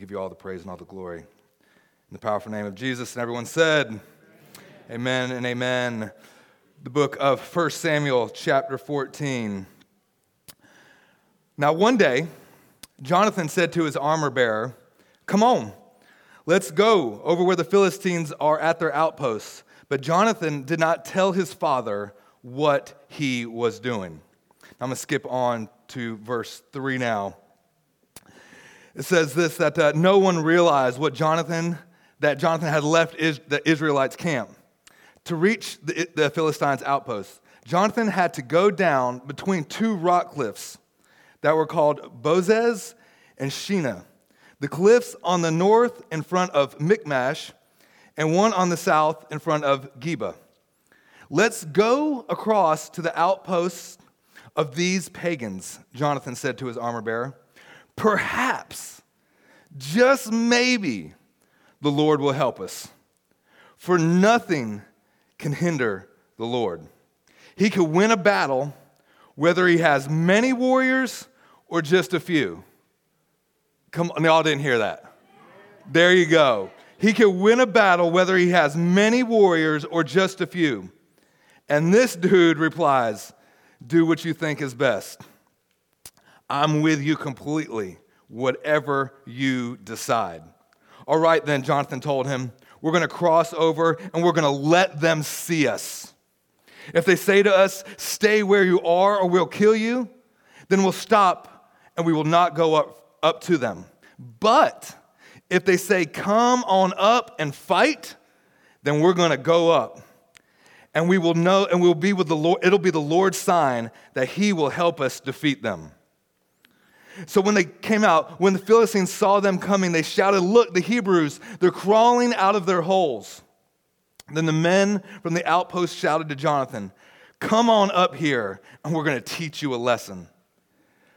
Give you all the praise and all the glory. In the powerful name of Jesus, and everyone said, Amen, amen and amen. The book of 1 Samuel, chapter 14. Now, one day, Jonathan said to his armor bearer, Come on, let's go over where the Philistines are at their outposts. But Jonathan did not tell his father what he was doing. I'm going to skip on to verse 3 now. It says this that uh, no one realized what Jonathan, that Jonathan had left is, the Israelites' camp. To reach the, the Philistines' outposts, Jonathan had to go down between two rock cliffs that were called Bozez and Shinnah. The cliffs on the north in front of Michmash, and one on the south in front of Geba. Let's go across to the outposts of these pagans, Jonathan said to his armor bearer. Perhaps, just maybe, the Lord will help us. For nothing can hinder the Lord. He could win a battle whether he has many warriors or just a few. Come on, y'all didn't hear that. There you go. He can win a battle whether he has many warriors or just a few. And this dude replies, Do what you think is best. I'm with you completely, whatever you decide. All right, then, Jonathan told him, We're going to cross over and we're going to let them see us. If they say to us, Stay where you are or we'll kill you, then we'll stop and we will not go up, up to them. But if they say, Come on up and fight, then we're going to go up and we will know and we'll be with the Lord. It'll be the Lord's sign that He will help us defeat them. So when they came out, when the Philistines saw them coming, they shouted, Look, the Hebrews, they're crawling out of their holes. Then the men from the outpost shouted to Jonathan, Come on up here, and we're going to teach you a lesson.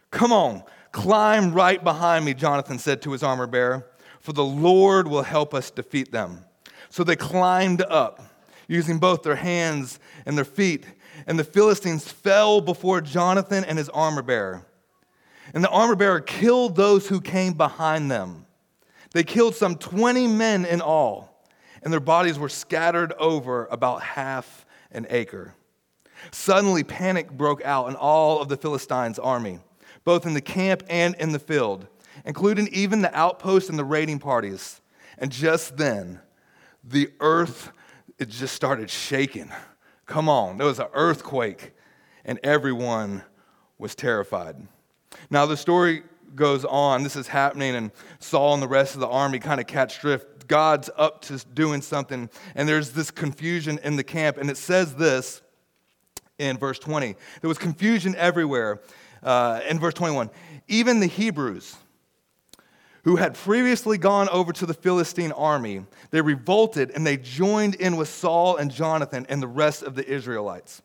Come on, climb right behind me, Jonathan said to his armor bearer, for the Lord will help us defeat them. So they climbed up, using both their hands and their feet, and the Philistines fell before Jonathan and his armor bearer. And the armor bearer killed those who came behind them. They killed some 20 men in all, and their bodies were scattered over about half an acre. Suddenly, panic broke out in all of the Philistines' army, both in the camp and in the field, including even the outposts and the raiding parties. And just then, the earth it just started shaking. Come on, there was an earthquake, and everyone was terrified. Now, the story goes on. This is happening, and Saul and the rest of the army kind of catch drift. God's up to doing something, and there's this confusion in the camp. And it says this in verse 20 there was confusion everywhere. Uh, in verse 21, even the Hebrews, who had previously gone over to the Philistine army, they revolted and they joined in with Saul and Jonathan and the rest of the Israelites.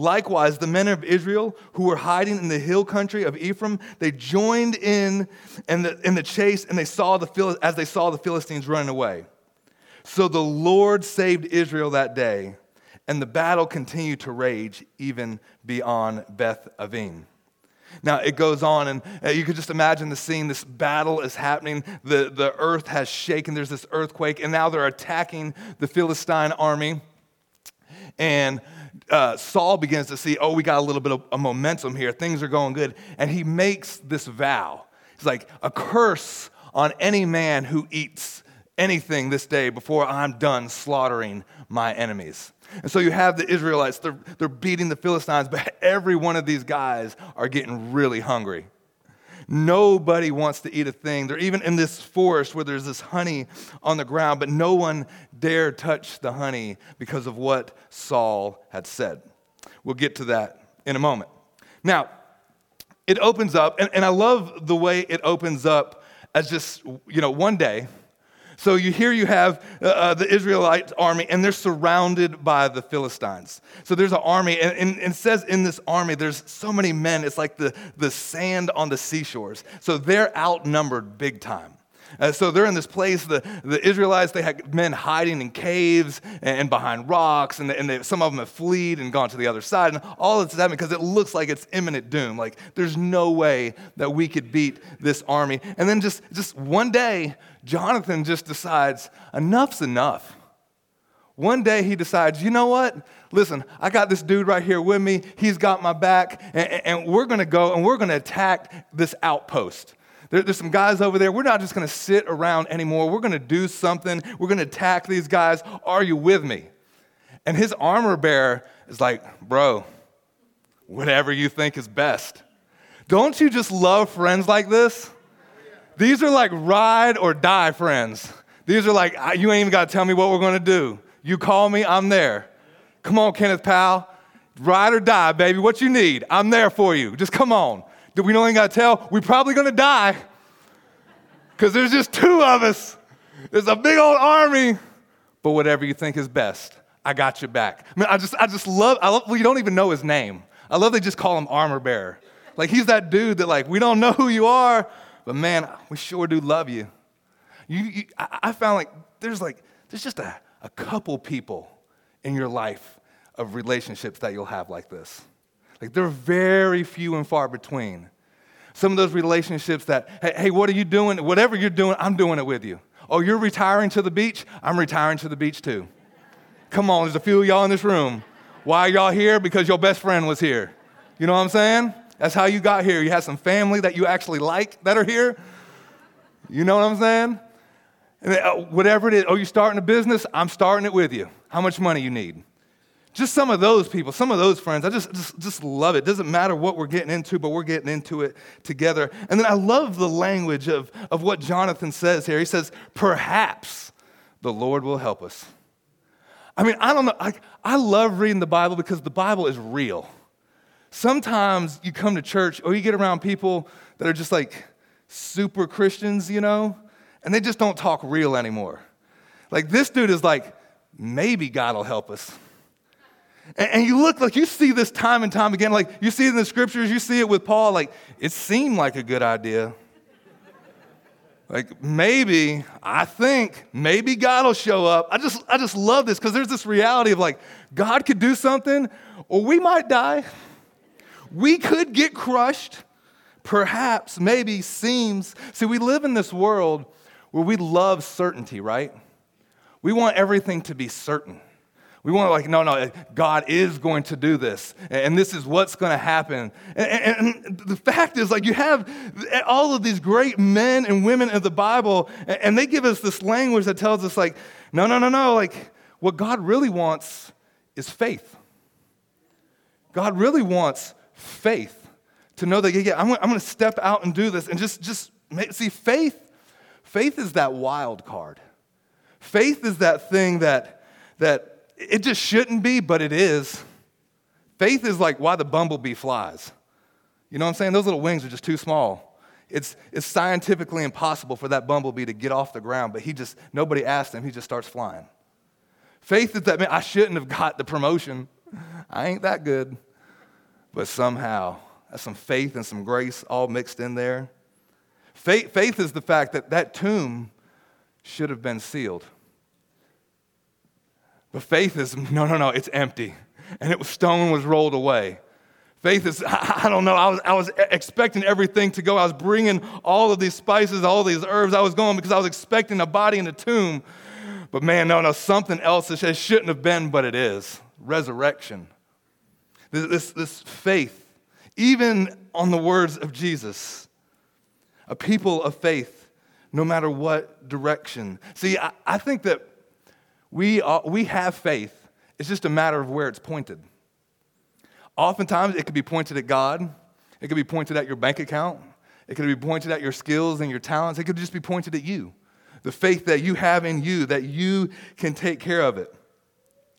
Likewise, the men of Israel who were hiding in the hill country of Ephraim, they joined in in the, in the chase and they saw the, as they saw the Philistines running away. So the Lord saved Israel that day, and the battle continued to rage even beyond Beth Aven. Now it goes on, and uh, you could just imagine the scene. This battle is happening. The, the earth has shaken. There's this earthquake, and now they're attacking the Philistine army. And uh, Saul begins to see, oh, we got a little bit of momentum here. Things are going good. And he makes this vow. He's like, a curse on any man who eats anything this day before I'm done slaughtering my enemies. And so you have the Israelites, they're, they're beating the Philistines, but every one of these guys are getting really hungry. Nobody wants to eat a thing. They're even in this forest where there's this honey on the ground, but no one dare touch the honey because of what Saul had said. We'll get to that in a moment. Now, it opens up, and, and I love the way it opens up as just, you know, one day so you here you have uh, uh, the Israelite army, and they're surrounded by the Philistines. So there's an army, and, and, and, it says in this army, there's so many men, it's like the, the sand on the seashores. So they're outnumbered big time. Uh, so they're in this place. The, the Israelites, they had men hiding in caves and, and behind rocks, and, and they, some of them have fled and gone to the other side. And all this is happening because it looks like it's imminent doom. Like there's no way that we could beat this army. And then just, just one day, Jonathan just decides enough's enough. One day he decides, you know what? Listen, I got this dude right here with me. He's got my back, and, and we're going to go and we're going to attack this outpost. There, there's some guys over there. We're not just going to sit around anymore. We're going to do something. We're going to attack these guys. Are you with me? And his armor bearer is like, bro, whatever you think is best. Don't you just love friends like this? These are like ride or die friends. These are like, you ain't even got to tell me what we're going to do. You call me, I'm there. Come on, Kenneth Powell. Ride or die, baby. What you need, I'm there for you. Just come on. We don't even got to tell. We're probably going to die because there's just two of us. There's a big old army. But whatever you think is best, I got your back. I mean, I just, I just love, I love, well, you don't even know his name. I love they just call him armor bearer. Like he's that dude that like, we don't know who you are, but man, we sure do love you. You, you I, I found like, there's like, there's just a, a couple people in your life of relationships that you'll have like this. Like they're very few and far between. Some of those relationships that, hey, hey, what are you doing? Whatever you're doing, I'm doing it with you. Oh, you're retiring to the beach? I'm retiring to the beach too. Come on, there's a few of y'all in this room. Why are y'all here? Because your best friend was here. You know what I'm saying? That's how you got here. You had some family that you actually like that are here. You know what I'm saying? And uh, whatever it is, oh, you're starting a business? I'm starting it with you. How much money you need? Just some of those people, some of those friends, I just, just, just love it. Doesn't matter what we're getting into, but we're getting into it together. And then I love the language of, of what Jonathan says here. He says, perhaps the Lord will help us. I mean, I don't know. I, I love reading the Bible because the Bible is real. Sometimes you come to church or you get around people that are just like super Christians, you know, and they just don't talk real anymore. Like this dude is like, maybe God will help us. And, you look like you see this time and time again. Like you see it in the scriptures, you see it with Paul. Like it seemed like a good idea. Like maybe, I think, maybe God will show up. I just, I just love this because there's this reality of like God could do something, or we might die. We could get crushed. Perhaps, maybe, seems. See, we live in this world where we love certainty, right? We want everything to be certain. We want to like, no, no, eh, God is going to do this, and this is what's going to happen. And, and, the fact is, like, you have all of these great men and women of the Bible, and they give us this language that tells us, like, no, no, no, no, like, what God really wants is faith. God really wants faith to know that, yeah, I'm, I'm going to step out and do this, and just, just see, faith, faith is that wild card. Faith is that thing that, that it just shouldn't be, but it is. Faith is like why the bumblebee flies. You know what I'm saying? Those little wings are just too small. It's, it's scientifically impossible for that bumblebee to get off the ground, but he just, nobody asked him, he just starts flying. Faith is that, man, I shouldn't have got the promotion. I ain't that good. But somehow, that's some faith and some grace all mixed in there. Faith, faith is the fact that that tomb should have been sealed. But faith is no, no, no, it's empty. And it was stone was rolled away. Faith is, I, don't know, I was, I was expecting everything to go. I was bringing all of these spices, all these herbs. I was going because I was expecting a body in a tomb. But man, no, no, something else that shouldn't have been, but it is resurrection. This, this, this faith, even on the words of Jesus, a people of faith, no matter what direction. See, I, I think that we, uh, we have faith, it's just a matter of where it's pointed. Oftentimes, it could be pointed at God, it could be pointed at your bank account, it could be pointed at your skills and your talents, it could just be pointed at you. The faith that you have in you, that you can take care of it.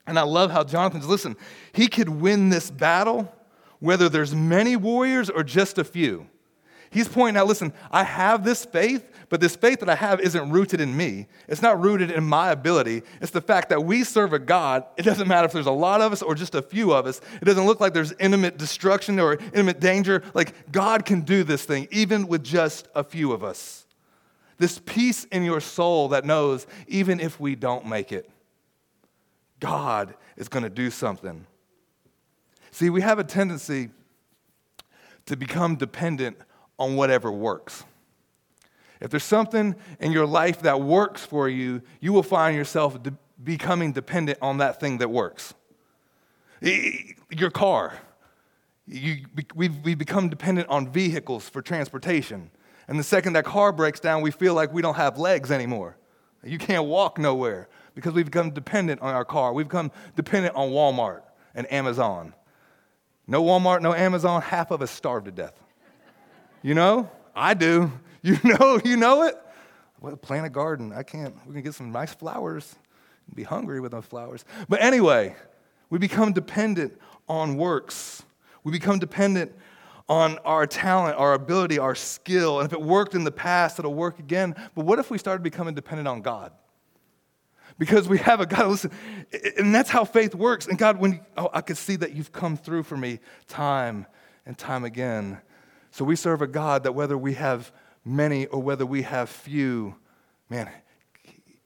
And I love how Jonathan's, listen, he could win this battle whether there's many warriors or just a few. He's pointing out, listen, I have this faith, but this faith that I have isn't rooted in me. It's not rooted in my ability. It's the fact that we serve a God. It doesn't matter if there's a lot of us or just a few of us. It doesn't look like there's imminent destruction or imminent danger. Like God can do this thing, even with just a few of us. This peace in your soul that knows even if we don't make it, God is going to do something. See, we have a tendency to become dependent on whatever works. If there's something in your life that works for you, you will find yourself de- becoming dependent on that thing that works. Your car. You, we we become dependent on vehicles for transportation. And the second that car breaks down, we feel like we don't have legs anymore. You can't walk nowhere because we've become dependent on our car. We've become dependent on Walmart and Amazon. No Walmart, no Amazon, half of us starve to death. You know? I do. You know, you know it? Well, plant a garden. I can't. We can get some nice flowers. and Be hungry with those flowers. But anyway, we become dependent on works. We become dependent on our talent, our ability, our skill. And if it worked in the past, it'll work again. But what if we started becoming dependent on God? because we have a God. Listen, and that's how faith works. And God, when oh, I could see that you've come through for me time and time again. So we serve a God that whether we have many or whether we have few, man,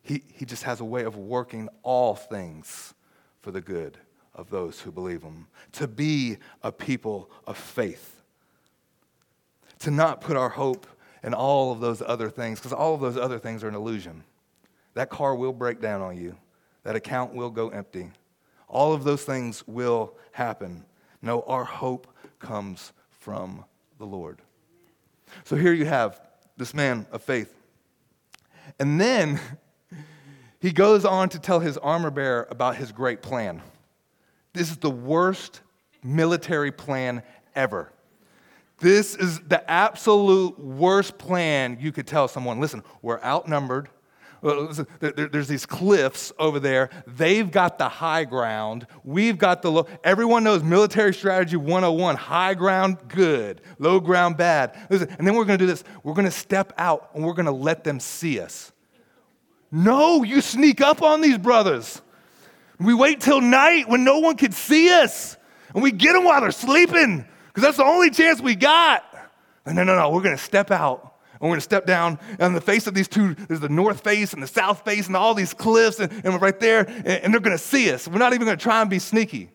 he, he just has a way of working all things for the good of those who believe him. To be a people of faith. To not put our hope in all of those other things, because all of those other things are an illusion. That car will break down on you. That account will go empty. All of those things will happen. No, our hope comes from the Lord. So here you have this man of faith. And then he goes on to tell his armor bearer about his great plan. This is the worst military plan ever. This is the absolute worst plan you could tell someone. Listen, we're outnumbered. There's these cliffs over there. They've got the high ground. We've got the low. Everyone knows military strategy 101 high ground, good. Low ground, bad. And then we're going to do this. We're going to step out and we're going to let them see us. No, you sneak up on these brothers. We wait till night when no one can see us. And we get them while they're sleeping because that's the only chance we got. No, no, no, we're going to step out we're going to step down on the face of these two. There's the north face and the south face and all these cliffs, and, and we're right there, and, and they're going to see us. We're not even going to try and be sneaky.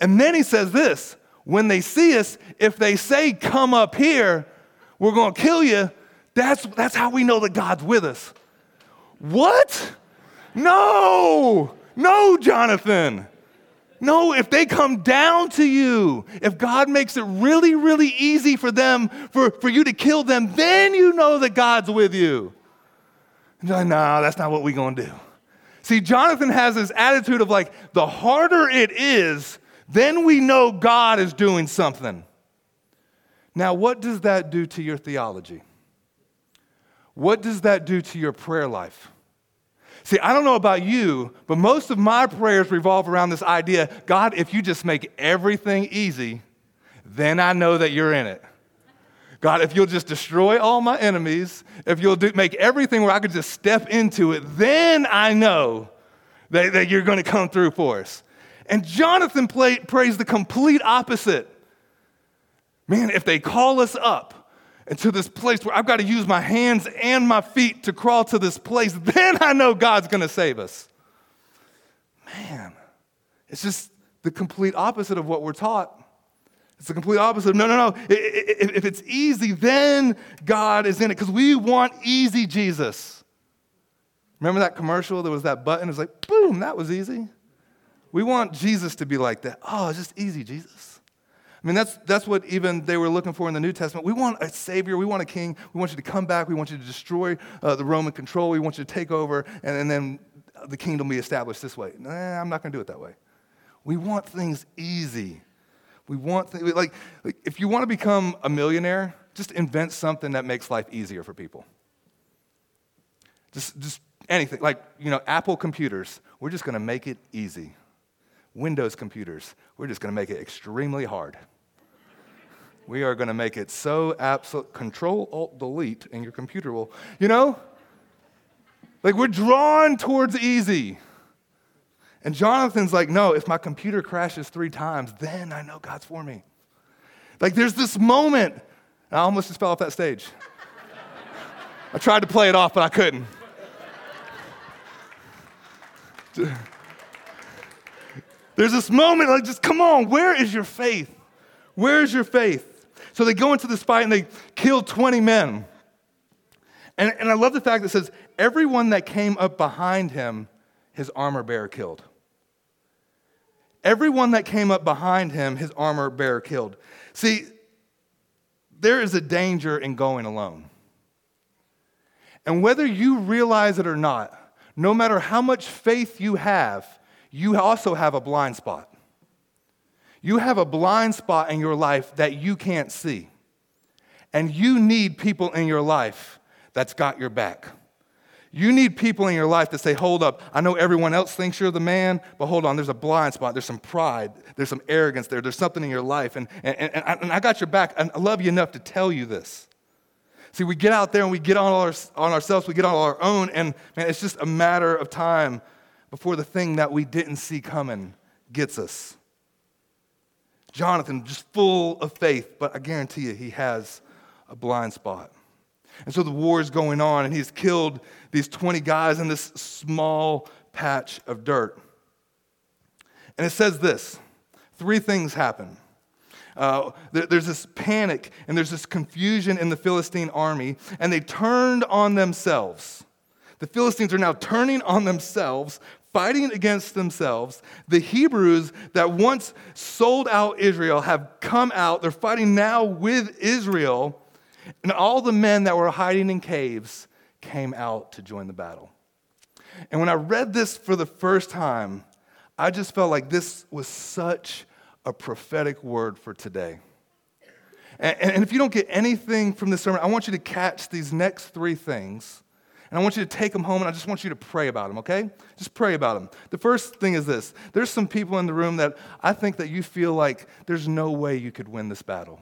And then he says this when they see us, if they say, Come up here, we're going to kill you, that's, that's how we know that God's with us. What? No, no, Jonathan. No, if they come down to you, if God makes it really, really easy for them, for, for you to kill them, then you know that God's with you. Like, no that's not what we're going to do. See, Jonathan has this attitude of like, the harder it is, then we know God is doing something. Now, what does that do to your theology? What does that do to your prayer life? See, I don't know about you, but most of my prayers revolve around this idea God, if you just make everything easy, then I know that you're in it. God, if you'll just destroy all my enemies, if you'll do, make everything where I could just step into it, then I know that, that you're going to come through for us. And Jonathan play, prays the complete opposite. Man, if they call us up, and to this place where I've got to use my hands and my feet to crawl to this place, then I know God's going to save us. Man, it's just the complete opposite of what we're taught. It's the complete opposite. No, no, no. If it's easy, then God is in it because we want easy Jesus. Remember that commercial? There was that button. It was like, boom, that was easy. We want Jesus to be like that. Oh, it's just easy, Jesus. I mean, that's, that's what even they were looking for in the New Testament. We want a Savior. We want a King. We want you to come back. We want you to destroy uh, the Roman control. We want you to take over, and, and then the kingdom be established this way. Nah, I'm not going to do it that way. We want things easy. We want things, like, like, if you want to become a millionaire, just invent something that makes life easier for people. Just, just anything. Like, you know, Apple computers, we're just going to make it easy. Windows computers, we're just going to make it extremely hard. we are going to make it so absolute. Control Alt Delete, and your computer will, you know? Like we're drawn towards easy. And Jonathan's like, no, if my computer crashes three times, then I know God's for me. Like there's this moment. I almost just fell off that stage. I tried to play it off, but I couldn't. There's this moment like, just come on, where is your faith? Where is your faith? So they go into this fight and they kill 20 men. And, and I love the fact that it says, everyone that came up behind him, his armor bearer killed. Everyone that came up behind him, his armor bearer killed. See, there is a danger in going alone. And whether you realize it or not, no matter how much faith you have, you also have a blind spot. You have a blind spot in your life that you can't see. And you need people in your life that's got your back. You need people in your life to say, hold up, I know everyone else thinks you're the man, but hold on, there's a blind spot, there's some pride, there's some arrogance there, there's something in your life, and, and, and, I, and I got your back, and I love you enough to tell you this. See, we get out there and we get on, our, on ourselves, we get on our own, and man, it's just a matter of time before the thing that we didn't see coming gets us. Jonathan, just full of faith, but I guarantee you, he has a blind spot. And so the war is going on, and he's killed these 20 guys in this small patch of dirt. And it says this three things happen. Uh, there's this panic and there's this confusion in the Philistine army, and they turned on themselves. The Philistines are now turning on themselves, fighting against themselves. The Hebrews that once sold out Israel have come out. They're fighting now with Israel. And all the men that were hiding in caves came out to join the battle. And when I read this for the first time, I just felt like this was such a prophetic word for today. And, and, if you don't get anything from this sermon, I want you to catch these next three things. And I want you to take them home and I just want you to pray about them, okay? Just pray about them. The first thing is this there's some people in the room that I think that you feel like there's no way you could win this battle.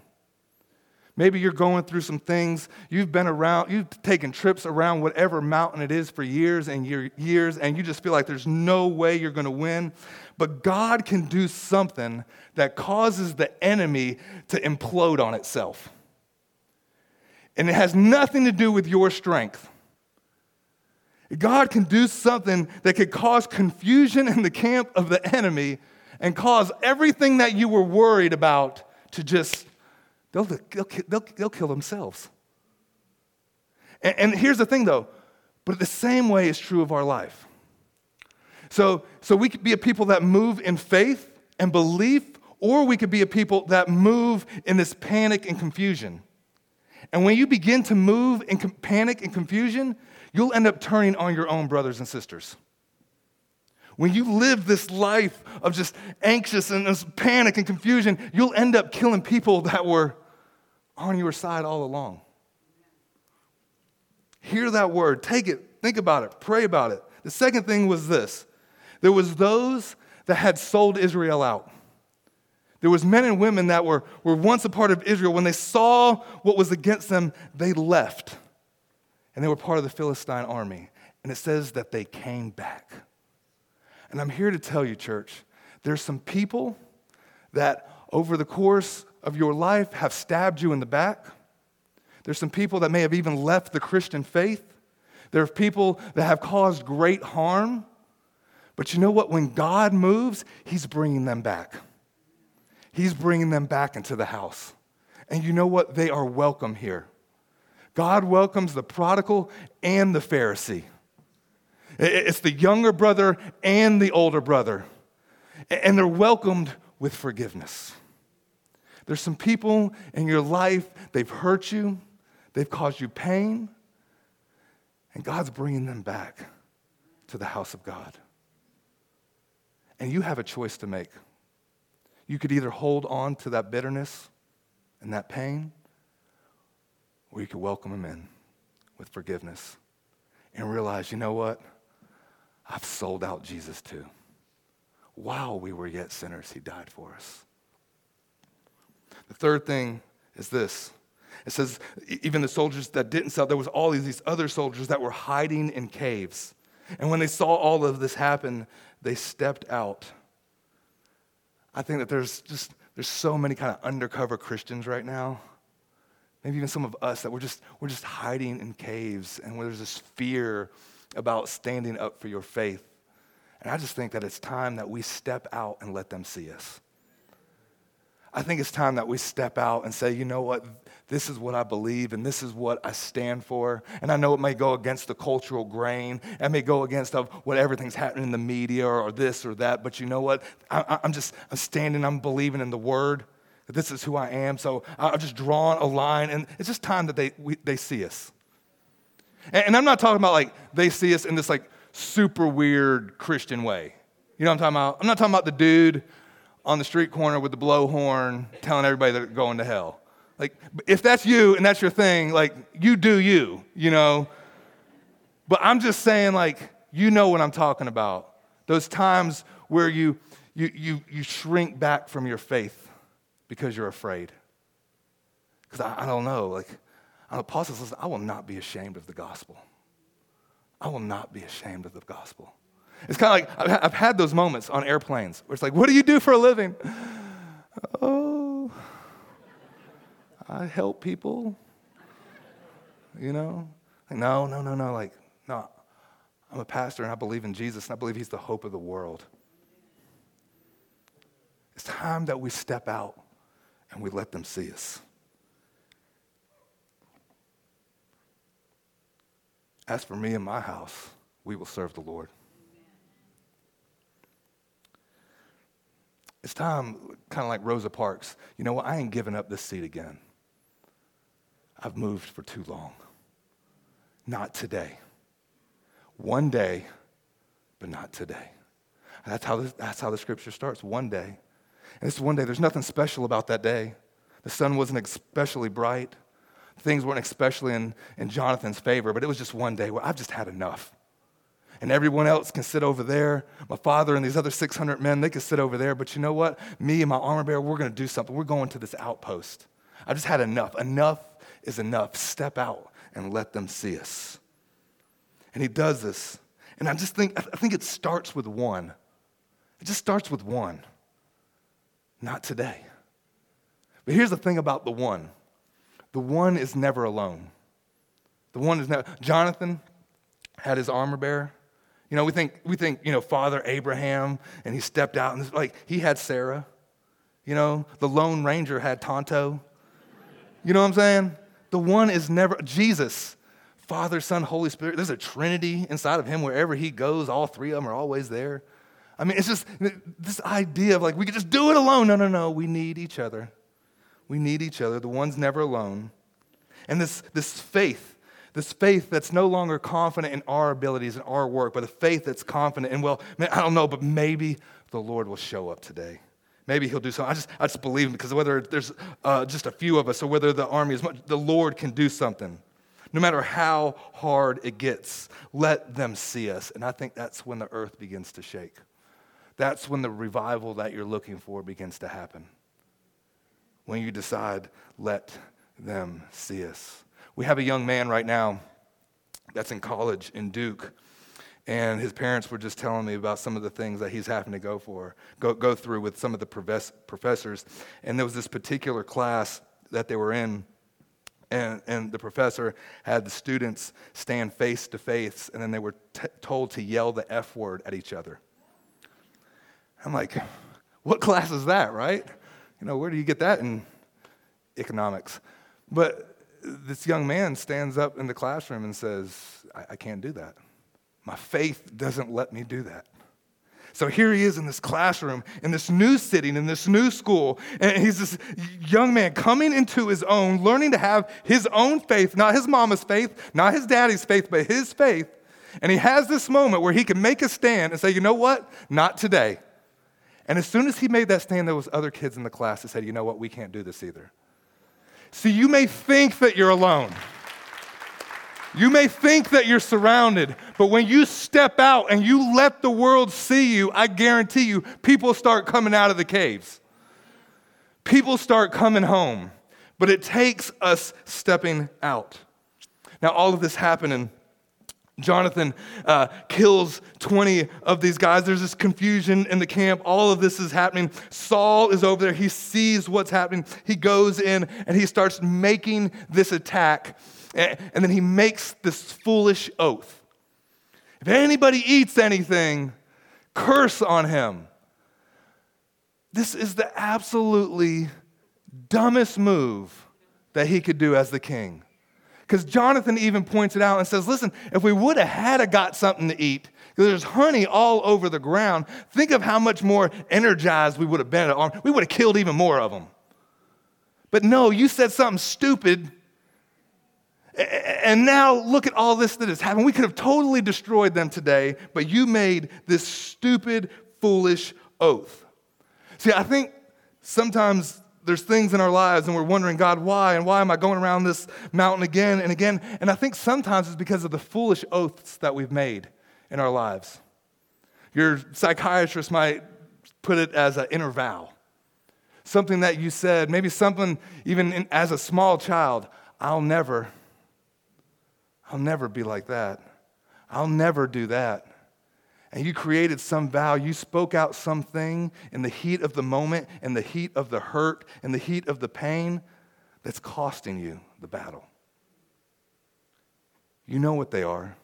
Maybe you're going through some things. You've been around, you've taken trips around whatever mountain it is for years and years, and you just feel like there's no way you're going to win. But God can do something that causes the enemy to implode on itself. And it has nothing to do with your strength. God can do something that could cause confusion in the camp of the enemy and cause everything that you were worried about to just They'll, they'll, they'll, they'll kill themselves. And, and here's the thing though, but the same way is true of our life. So, so we could be a people that move in faith and belief, or we could be a people that move in this panic and confusion. And when you begin to move in panic and confusion, you'll end up turning on your own brothers and sisters. When you live this life of just anxious and this panic and confusion, you'll end up killing people that were on your side all along. Hear that word, take it, think about it, pray about it. The second thing was this there was those that had sold Israel out. There was men and women that were, were once a part of Israel. When they saw what was against them, they left. And they were part of the Philistine army. And it says that they came back. And I'm here to tell you, church, there's some people that over the course of your life have stabbed you in the back. There's some people that may have even left the Christian faith. There are people that have caused great harm. But you know what? When God moves, He's bringing them back. He's bringing them back into the house. And you know what? They are welcome here. God welcomes the prodigal and the Pharisee. It's the younger brother and the older brother. And they're welcomed with forgiveness. There's some people in your life, they've hurt you, they've caused you pain, and God's bringing them back to the house of God. And you have a choice to make. You could either hold on to that bitterness and that pain, or you could welcome them in with forgiveness and realize, you know what? I've sold out Jesus too. While we were yet sinners, he died for us. The third thing is this. It says, even the soldiers that didn't sell, there was all these other soldiers that were hiding in caves. And when they saw all of this happen, they stepped out. I think that there's just there's so many kind of undercover Christians right now maybe even some of us that we're just, we're just hiding in caves and where there's this fear about standing up for your faith. And I just think that it's time that we step out and let them see us. I think it's time that we step out and say, you know what, this is what I believe and this is what I stand for. And I know it may go against the cultural grain, it may go against of what everything's happening in the media or, or this or that, but you know what? I, am just I'm standing, I'm believing in the word that this is who I am. So I've just drawn a line, and it's just time that they, we, they see us. And, and I'm not talking about like they see us in this like super weird Christian way. You know what I'm talking about? I'm not talking about the dude on the street corner with the blowhorn telling everybody they're going to hell. Like, if that's you and that's your thing, like, you do you, you know? But I'm just saying, like, you know what I'm talking about. Those times where you, you, you, you shrink back from your faith because you're afraid. Because I, I, don't know, like, I'm apostle says, I will not be ashamed of the gospel. I will not be ashamed of the gospel. It's kind of like I've had those moments on airplanes where it's like, what do you do for a living? Oh, I help people. You know? Like, no, no, no, no. Like, no, I'm a pastor and I believe in Jesus and I believe he's the hope of the world. It's time that we step out and we let them see us. As for me and my house, we will serve the Lord. It's time, kind of like Rosa Parks. You know what? I ain't giving up this seat again. I've moved for too long. Not today. One day, but not today. That's how, this, that's how the scripture starts. One day. And it's one day. There's nothing special about that day. The sun wasn't especially bright. Things weren't especially in, in Jonathan's favor, but it was just one day where I've just had enough. And everyone else can sit over there. My father and these other 600 men, they can sit over there. But you know what? Me and my armor bearer, we're going to do something. We're going to this outpost. I've just had enough. Enough is enough. Step out and let them see us. And he does this. And I just think, I think it starts with one. It just starts with one. Not today. But here's the thing about the one the one is never alone. The one is never, Jonathan had his armor bearer. You know, we think, we think, you know, Father Abraham, and he stepped out, and like, he had Sarah. You know, the Lone Ranger had Tonto. You know what I'm saying? The one is never, Jesus, Father, Son, Holy Spirit. There's a Trinity inside of him. Wherever he goes, all three of them are always there. I mean, it's just this idea of like, we can just do it alone. No, no, no. We need each other. We need each other. The one's never alone. And this, this faith, this faith that's no longer confident in our abilities and our work, but a faith that's confident in, well, man, I don't know, but maybe the Lord will show up today. Maybe he'll do something. I just, I just believe him because whether there's uh, just a few of us or whether the army is much, the Lord can do something. No matter how hard it gets, let them see us. And I think that's when the earth begins to shake. That's when the revival that you're looking for begins to happen when you decide, let them see us. We have a young man right now that's in college in Duke. And his parents were just telling me about some of the things that he's having to go for, go, go through with some of the professors. And there was this particular class that they were in, and, and the professor had the students stand face to face, and then they were t- told to yell the F word at each other. I'm like, what class is that, right? You know, where do you get that in economics? But this young man stands up in the classroom and says, I, I can't do that. My faith doesn't let me do that. So here he is in this classroom, in this new city, in this new school, and he's this young man coming into his own, learning to have his own faith, not his mama's faith, not his daddy's faith, but his faith. And he has this moment where he can make a stand and say, you know what? Not today. And as soon as he made that stand, there was other kids in the class that said, you know what, we can't do this either. See, you may think that you're alone. You may think that you're surrounded, but when you step out and you let the world see you, I guarantee you, people start coming out of the caves. People start coming home. But it takes us stepping out. Now, all of this happened in Jonathan uh, kills 20 of these guys. There's this confusion in the camp. All of this is happening. Saul is over there. He sees what's happening. He goes in and he starts making this attack. And then he makes this foolish oath. If anybody eats anything, curse on him. This is the absolutely dumbest move that he could do as the king. Because Jonathan even points it out and says, listen, if we would have had a got something to eat, because there's honey all over the ground, think of how much more energized we would have been. We would have killed even more of them. But no, you said something stupid. And now look at all this that has happened. We could have totally destroyed them today, but you made this stupid, foolish oath. See, I think sometimes there's things in our lives and we're wondering, God, why? And why am I going around this mountain again and again? And I think sometimes it's because of the foolish oaths that we've made in our lives. Your psychiatrist might put it as an inner vow. Something that you said, maybe something even in, as a small child, I'll never, I'll never be like that. I'll never do that and you created some vow, you spoke out something in the heat of the moment, in the heat of the hurt, in the heat of the pain that's costing you the battle. You know what they are.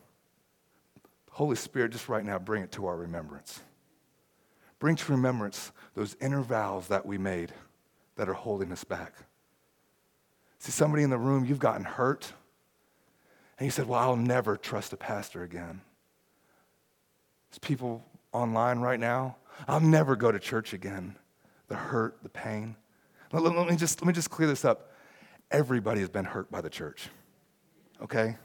Holy Spirit, just right now, bring it to our remembrance. Bring to remembrance those inner vows that we made that are holding us back. See, somebody in the room, you've gotten hurt, and you said, Well, I'll never trust a pastor again. There's people online right now. I'll never go to church again. The hurt, the pain. Let, let, let, me just, let me just clear this up. Everybody has been hurt by the church. Okay?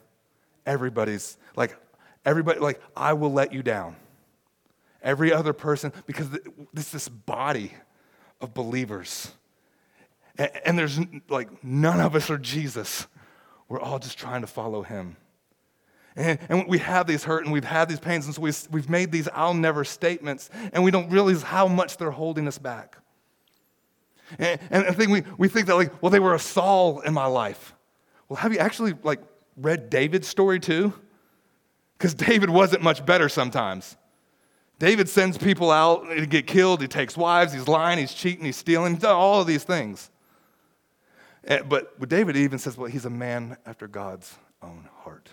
Everybody's like, everybody, like, I will let you down. Every other person, because this this body of believers. And, and there's like, none of us are Jesus. We're all just trying to follow him. And, we have these hurt and we've had these pains, and so we've, made these I'll never statements, and we don't realize how much they're holding us back. And, I think we, we think that, like, well, they were a Saul in my life. Well, have you actually, like, read David's story too? Because David wasn't much better sometimes. David sends people out to get killed. He takes wives. He's lying. He's cheating. He's stealing. He's all of these things. Eh, but with David even says, well, he's a man after God's own heart.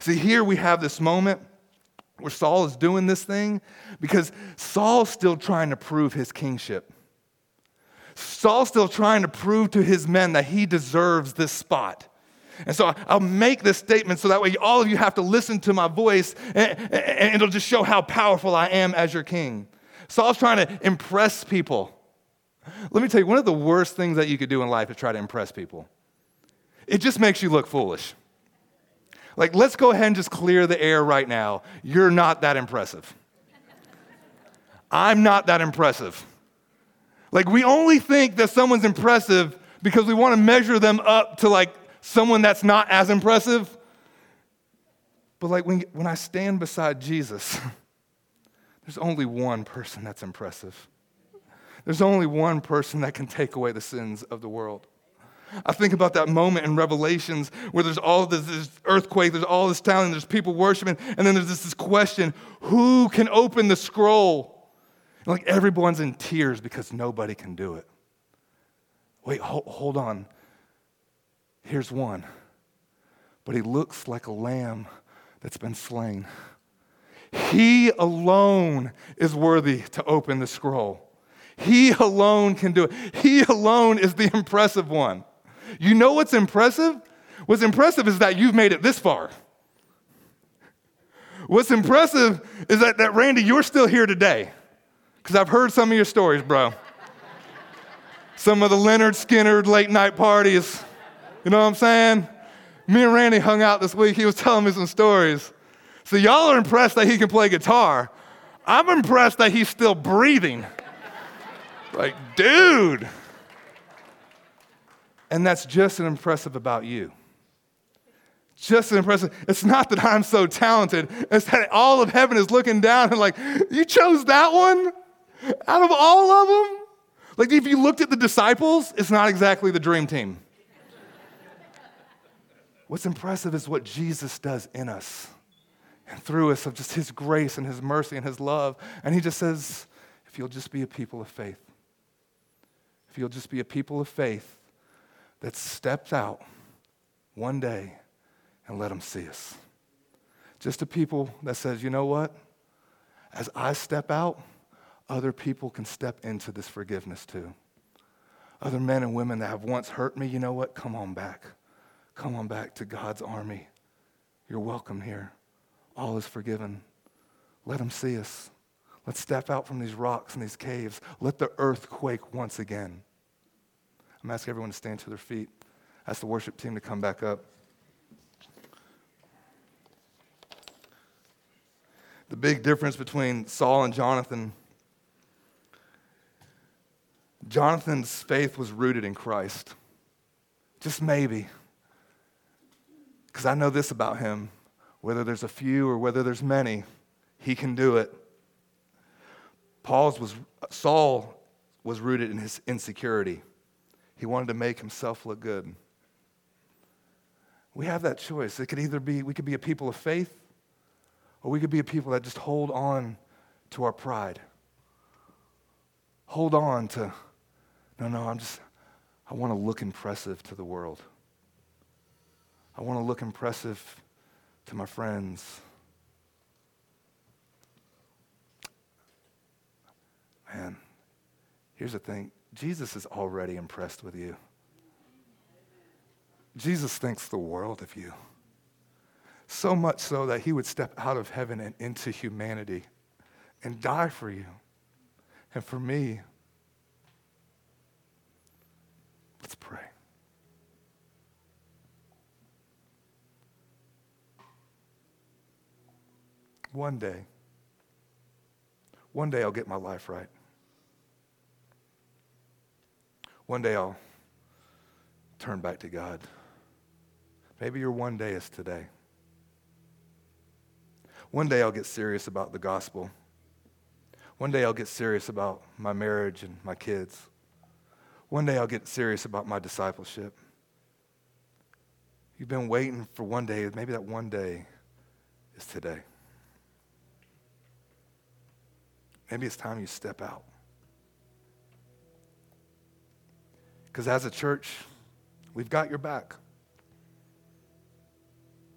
See, here we have this moment where Saul is doing this thing because Saul's still trying to prove his kingship. Saul's still trying to prove to his men that he deserves this spot. And so I'll make this statement so that way all of you have to listen to my voice and, and it'll just show how powerful I am as your king. Saul's trying to impress people. Let me tell you, one of the worst things that you could do in life is try to impress people. It just makes you look foolish. Like, let's go ahead and just clear the air right now. You're not that impressive. I'm not that impressive. Like, we only think that someone's impressive because we want to measure them up to like someone that's not as impressive. But like when, when I stand beside Jesus, there's only one person that's impressive. There's only one person that can take away the sins of the world. I think about that moment in Revelations where there's all this, this earthquake, there's all this and there's people worshiping, and then there's this, this question who can open the scroll? And like everyone's in tears because nobody can do it. Wait, hold on. Here's one. But he looks like a lamb that's been slain. He alone is worthy to open the scroll. He alone can do it. He alone is the impressive one. You know what's impressive? What's impressive is that you've made it this far. What's impressive is that, that Randy, you're still here today. Because I've heard some of your stories, bro. some of the Lynyrd Skynyrd late night parties. You know what I'm saying? Me and Randy hung out this week. He was telling me some stories. So, y'all are impressed that he can play guitar. I'm impressed that he's still breathing. like, dude. And that's just as impressive about you. Just as impressive. It's not that I'm so talented, it's that all of heaven is looking down and like, you chose that one out of all of them? Like, if you looked at the disciples, it's not exactly the dream team. What's impressive is what Jesus does in us and through us of just his grace and his mercy and his love. And he just says, if you'll just be a people of faith, if you'll just be a people of faith that steps out one day and let them see us. Just a people that says, you know what? As I step out, other people can step into this forgiveness too. Other men and women that have once hurt me, you know what? Come on back. Come on back to God's army. You're welcome here. All is forgiven. Let them see us. Let's step out from these rocks and these caves. Let the earth quake once again. I'm asking everyone to stand to their feet. Ask the worship team to come back up. The big difference between Saul and Jonathan Jonathan's faith was rooted in Christ. Just maybe. Because I know this about him whether there's a few or whether there's many, he can do it. Paul's was Saul was rooted in his insecurity. He wanted to make himself look good. We have that choice. It could either be we could be a people of faith or we could be a people that just hold on to our pride. Hold on to no, no, I'm just I want to look impressive to the world. I want to look impressive to my friends. Man, here's the thing Jesus is already impressed with you. Jesus thinks the world of you. So much so that he would step out of heaven and into humanity and die for you and for me. Let's pray. One day, one day I'll get my life right. One day I'll turn back to God. Maybe your one day is today. One day I'll get serious about the gospel. One day I'll get serious about my marriage and my kids. One day I'll get serious about my discipleship. You've been waiting for one day, maybe that one day is today. Maybe it's time you step out. Because as a church, we've got your back.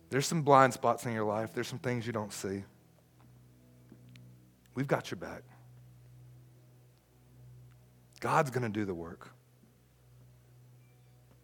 There's some blind spots in your life, there's some things you don't see. We've got your back. God's going to do the work.